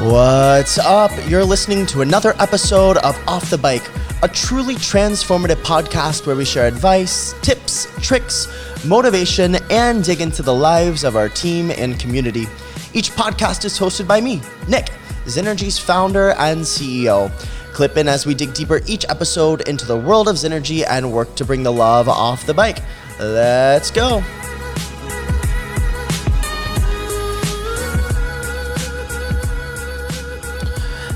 What's up? You're listening to another episode of Off the Bike, a truly transformative podcast where we share advice, tips, tricks, motivation, and dig into the lives of our team and community. Each podcast is hosted by me, Nick, Zenergy's founder and CEO. Clip in as we dig deeper each episode into the world of Zenergy and work to bring the love off the bike. Let's go.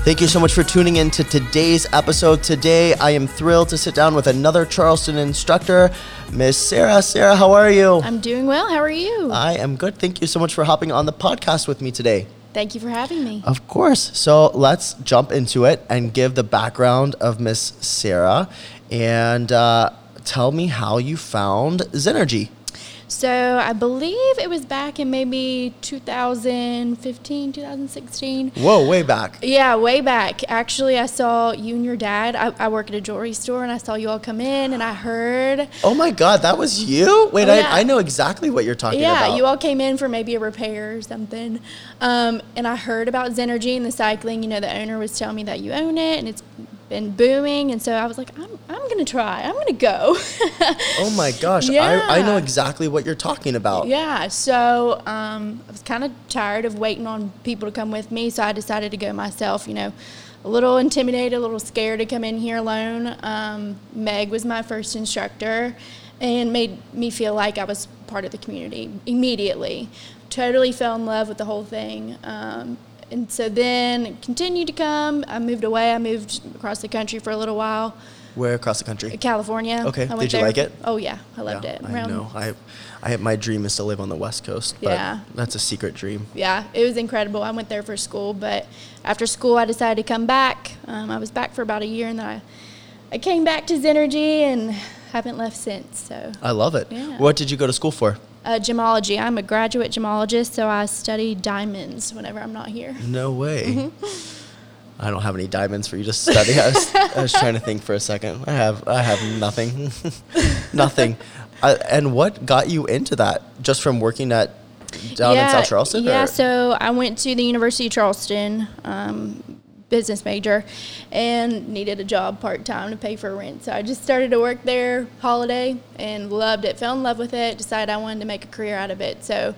Thank you so much for tuning in to today's episode. Today, I am thrilled to sit down with another Charleston instructor, Miss Sara. Sara, how are you? I'm doing well. How are you? I am good. Thank you so much for hopping on the podcast with me today. Thank you for having me. Of course. So let's jump into it and give the background of Miss Sara and uh, tell me how you found Zenergy. So I believe it was back in maybe 2015, 2016. Whoa, way back. Yeah, way back. Actually, I saw you and your dad. I, I work at a jewelry store, and I saw you all come in, and I heard. Oh my God, that was you? Wait, Oh, yeah. I, I know exactly what you're talking Yeah, about. Yeah, you all came in for maybe a repair or something. Um, and I heard about Zenergy and the cycling. You know, the owner was telling me that you own it, and it's been booming. And so I was like, I'm, I'm going to try. I'm going to go. oh my gosh, I, I know exactly what you're talking about. Yeah, so um, I was kind of tired of waiting on people to come with me, so I decided to go myself. You know, a little intimidated, a little scared to come in here alone. Um, Meg was my first instructor, and made me feel like I was part of the community immediately. Totally fell in love with the whole thing. Um, and so then continued to come. I moved away. I moved across the country for a little while. Where across the country? California. Okay, did you there. like it? Oh yeah, I loved Yeah, it. I know. I, I, my dream is to live on the West Coast, but Yeah. that's a secret dream. yeah, it was incredible. I went there for school, but after school, I decided to come back. Um, I was back for about a year, and then I, I came back to Zenergy and haven't left since. So, I love it. Yeah. What did you go to school for? Uh, gemology. I'm a graduate gemologist, so I study diamonds whenever I'm not here. No way. Mm-hmm. I don't have any diamonds for you to study. I was, I was trying to think for a second. I have I have nothing, nothing. I, and what got you into that? Just from working at down in South Charleston? Yeah, or- so I went to the University of Charleston, um, business major, and needed a job part time to pay for rent. So I just started to work there, holiday, and loved it. Fell in love with it. Decided I wanted to make a career out of it. So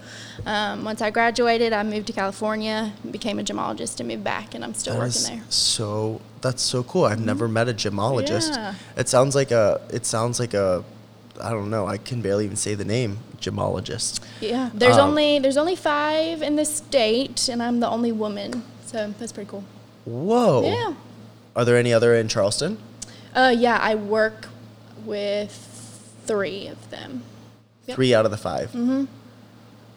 um, once I graduated, I moved to California, became a gemologist, and moved back, and I'm still That working there. Mm-hmm. So that's so cool. I've never met a gemologist. Yeah. It sounds like a. It sounds like a. I don't know. I can barely even say the name gemologist. Yeah, there's Um, only there's only five in the state, and I'm the only woman. So that's pretty cool. Whoa. Yeah. Are there any other in Charleston? Uh, yeah, I work with three of them. Yep. Three out of the 5 Mm-hmm.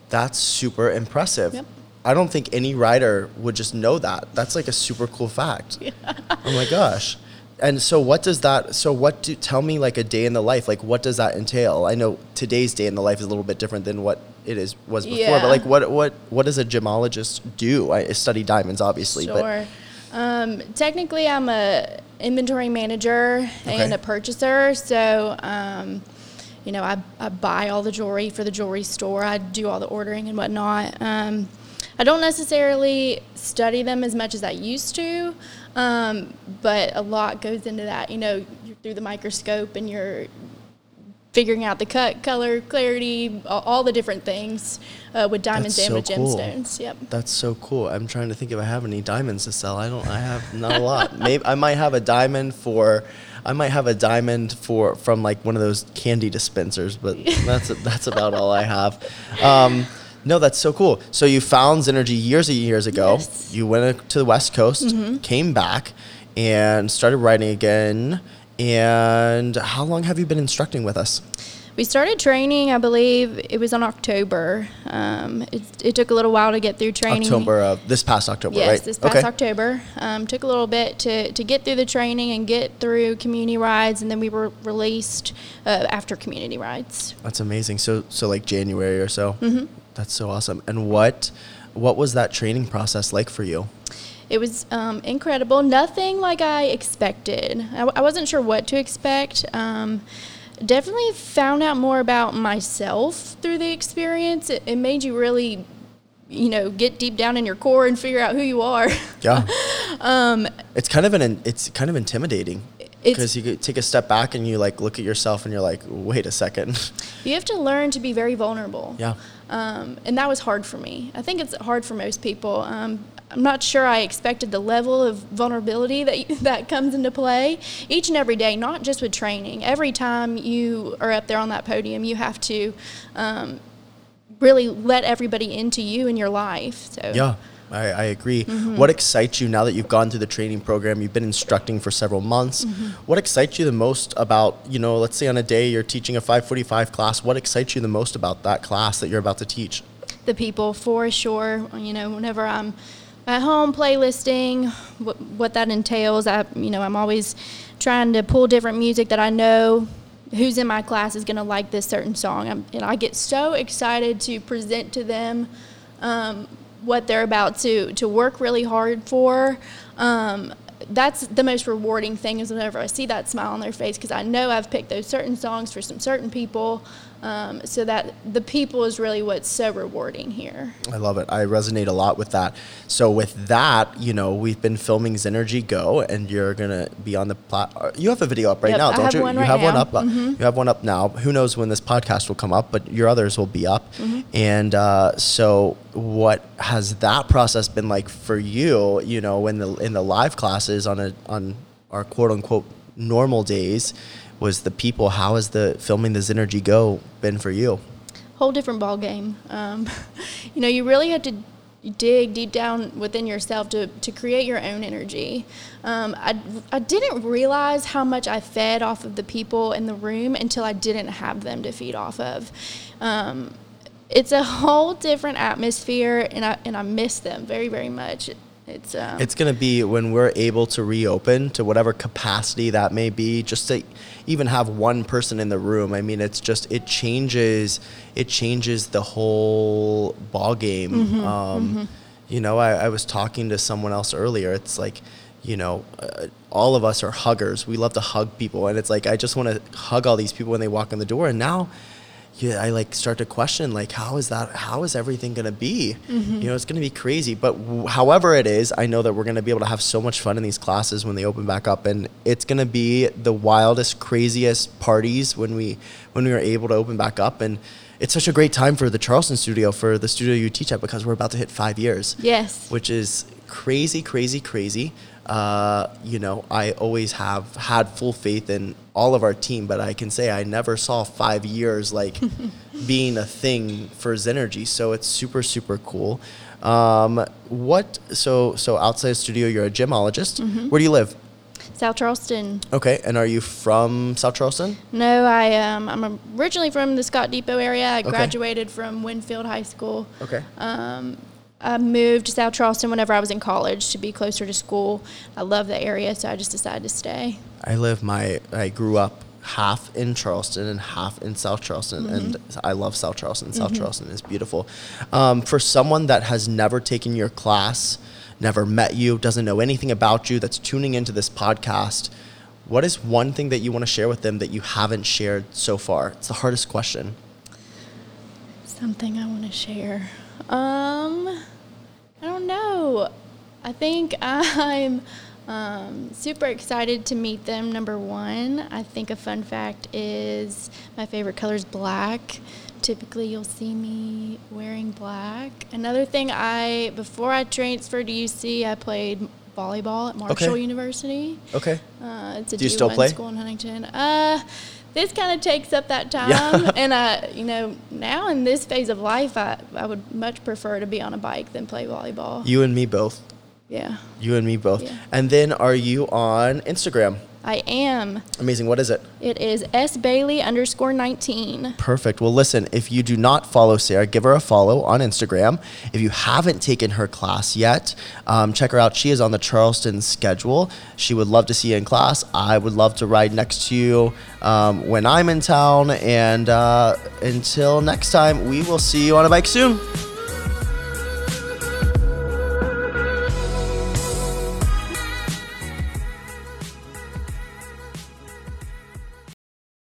That's super impressive. Yep. I don't think any rider would just know that. That's like a super cool fact. Oh my gosh. And so what does that so what do tell me like a day in the life like what does that entail? I know today's day in the life is a little bit different than what it is was before, Yeah. but like what what what does a gemologist do? I study diamonds obviously, but Sure. Um, technically, I'm a inventory manager and a purchaser. So, um, you know, I, I buy all the jewelry for the jewelry store. I do all the ordering and whatnot. Um, I don't necessarily study them as much as I used to, um, but a lot goes into that. You know, you're through the microscope and you're figuring out the cut, color, clarity, all, the different things uh, with diamonds That's and with so cool. gemstones. Yep. That's so cool. I'm trying to think if I have any diamonds to sell. I don't. I have not a lot. Maybe I might have a diamond for. I might have a diamond for from like one of those candy dispensers, but that's that's about all I have. Um, no, that's so cool. So you found Zenergy years and years ago. Yes. Mm-hmm. You went to the West Coast, came back, and started writing again. And how long have you been instructing with us? We started training, I believe it was in October. Um, it, it took a little while to get through training. October of this past October, Yes, right? this past October. Um, took a little bit to, to get through the training and get through community rides, and then we were released uh, after community rides. That's amazing. So so like January or so. Mm-hmm. That's so awesome. And what what was that training process like for you? It was um, incredible. Nothing like I expected. I, w- I wasn't sure what to expect. Um, definitely found out more about myself through the experience. It, it made you really you know, get deep down in your core and figure out who you are. Yeah. um, it's kind of an it's kind of intimidating because you take a step back and you like look at yourself and you're like, wait a second. You have to learn to be very vulnerable. Yeah. Um, and that was hard for me. I think it's hard for most people. Um, I'm not sure I expected the level of vulnerability that that comes into play each and every day, not just with training. Every time you are up there on that podium, you have to um, really let everybody into you and your life. So yeah. I, I agree. Mm-hmm. What excites you now that you've gone through the training program? You've been instructing for several months. Mm-hmm. What excites you the most about, you know, let's say on a day you're teaching a 545 class, what excites you the most about that class that you're about to teach? The people, for sure. You know, whenever I'm at home playlisting, what, what that entails, I, you know, I'm always trying to pull different music that I know who's in my class is going to like this certain song. I'm, and I get so excited to present to them um, what they're about to, to work really hard for. Um, that's the most rewarding thing is whenever I see that smile on their face because I know I've picked those certain songs for some certain people um, so that the people is really what's so rewarding here. I love it. I resonate a lot with that. So with that, you know, we've been filming Zenergy Go, and you're gonna be on the plat. Uh, you have a video up right yep, now, don't you? you right have now. one up. Mm-hmm. You have one up now. Who knows when this podcast will come up, but your others will be up. Mm-hmm. And uh, so, what has that process been like for you? You know, in the in the live classes on a on our quote unquote normal days was the people. How has the filming the Zenergy Go been for you? Whole different ball game. Um, you know, you really had to dig deep down within yourself to, to create your own energy. Um, I, I didn't realize how much I fed off of the people in the room until I didn't have them to feed off of. Um, it's a whole different atmosphere, and I, and I miss them very, very much. It's um, it's going to be when we're able to reopen to whatever capacity that may be, just to even have one person in the room. I mean, it's just it changes it changes the whole ball game. Mm-hmm, um, mm-hmm. You know, I, I was talking to someone else earlier. It's like you know, uh, all of us are huggers. We love to hug people, and it's like I just want to hug all these people when they walk in the door. And now, yeah, I like start to question like how is that how is everything going to be? Mm-hmm. You know, it's going to be crazy. But w- however it is, I know that we're going to be able to have so much fun in these classes when they open back up, and it's going to be the wildest, craziest parties when we when we are able to open back up and. It's such a great time for the Charleston studio, for the studio you teach at, because we're about to hit five years. Yes. Which is crazy, crazy, crazy. Uh, you know, I always have had full faith in all of our team, but I can say I never saw five years like being a thing for Zenergy. So it's super, super cool. Um, what? So, so outside of studio, you're a gemologist. Mm-hmm. Where do you live? South Charleston. Okay, and are you from South Charleston? No, I um, I'm originally from the Scott Depot area. I okay. graduated from Winfield High School. Okay. Um, I moved to South Charleston whenever I was in college to be closer to school. I love the area, so I just decided to stay. I live my I grew up half in Charleston and half in South Charleston, mm-hmm. and I love South Charleston. South mm-hmm. Charleston is beautiful. Um, for someone that has never taken your class, never met you, doesn't know anything about you, that's tuning into this podcast, what is one thing that you want to share with them that you haven't shared so far? It's the hardest question. Something I want to share. Um, I don't know. I think I'm um, super excited to meet them. Number one, I think a fun fact is my favorite color is black. Typically, you'll see me wearing black. Another thing, I before I transferred to UC, I played volleyball at Marshall okay. University. Okay. Uh, it's a Do you still play? school in Huntington. Uh, this kind of takes up that time. Yeah. and I, you know, now in this phase of life, I, I would much prefer to be on a bike than play volleyball. You and me both. Yeah. You and me both. Yeah. And then are you on Instagram? I am. Amazing. What is it? It is S Bailey underscore 19. Perfect. Well, listen, if you do not follow Sara, give her a follow on Instagram. If you haven't taken her class yet, um, check her out. She is on the Charleston schedule. She would love to see you in class. I would love to ride next to you um, when I'm in town. And uh, until next time, we will see you on a bike soon.